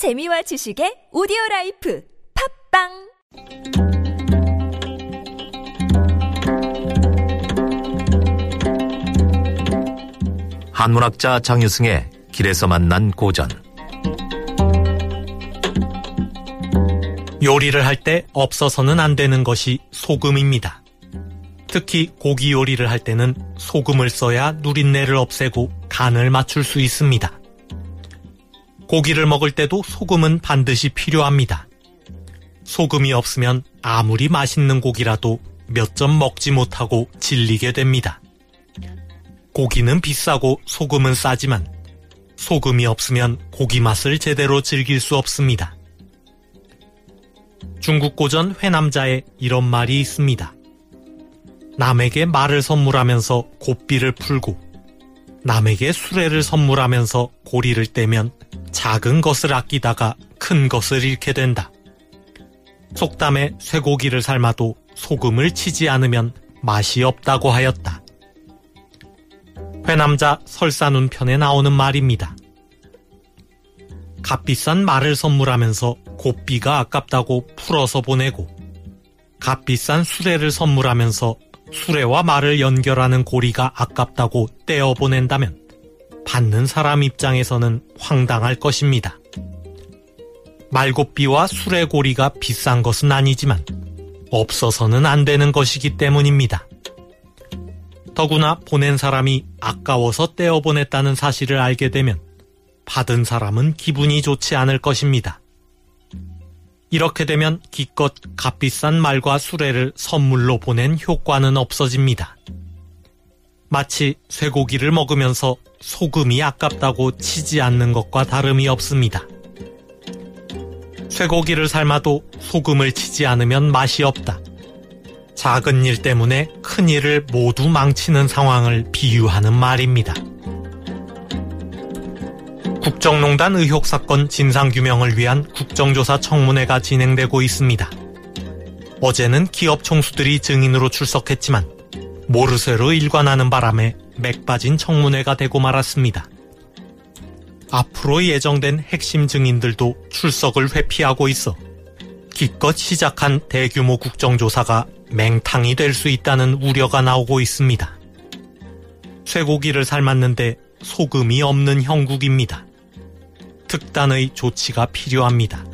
재미와 지식의 오디오 life 팟빵 한문학자 장유승의 길에서 만난 고전 요리를 할 때 없어서는 안 되는 것이 소금입니다. 특히 고기 요리를 할 때는 소금을 써야 누린내를 없애고 간을 맞출 수 있습니다. 고기를 먹을 때도 소금은 반드시 필요합니다. 소금이 없으면 아무리 맛있는 고기라도 몇 점 먹지 못하고 질리게 됩니다. 고기는 비싸고 소금은 싸지만 소금이 없으면 고기 맛을 제대로 즐길 수 없습니다. 중국 고전 회남자에 이런 말이 있습니다. 남에게 말을 선물하면서 고삐를 풀고 남에게 수레를 선물하면서 고리를 떼면 작은 것을 아끼다가 큰 것을 잃게 된다. 속담에 쇠고기를 삶아도 소금을 치지 않으면 맛이 없다고 하였다. 회남자 설사눈 편에 나오는 말입니다. 값비싼 말을 선물하면서 고삐가 아깝다고 풀어서 보내고 값비싼 수레를 선물하면서 수레와 말을 연결하는 고리가 아깝다고 떼어 보낸다면 받는 사람 입장에서는 황당할 것입니다. 말고삐와 수레고리가 비싼 것은 아니지만 없어서는 안 되는 것이기 때문입니다. 더구나 보낸 사람이 아까워서 떼어 보냈다는 사실을 알게 되면 받은 사람은 기분이 좋지 않을 것입니다. 이렇게 되면 기껏 값비싼 말과 수레를 선물로 보낸 효과는 없어집니다. 마치 쇠고기를 먹으면서 소금이 아깝다고 치지 않는 것과 다름이 없습니다. 쇠고기를 삶아도 소금을 치지 않으면 맛이 없다. 작은 일 때문에 큰 일을 모두 망치는 상황을 비유하는 말입니다. 국정농단 의혹 사건 진상규명을 위한 국정조사 청문회가 진행되고 있습니다. 어제는 기업 총수들이 증인으로 출석했지만 모르쇠로 일관하는 바람에 맥 빠진 청문회가 되고 말았습니다. 앞으로 예정된 핵심 증인들도 출석을 회피하고 있어 기껏 시작한 대규모 국정조사가 맹탕이 될 수 있다는 우려가 나오고 있습니다. 쇠고기를 삶았는데 소금이 없는 형국입니다. 특단의 조치가 필요합니다.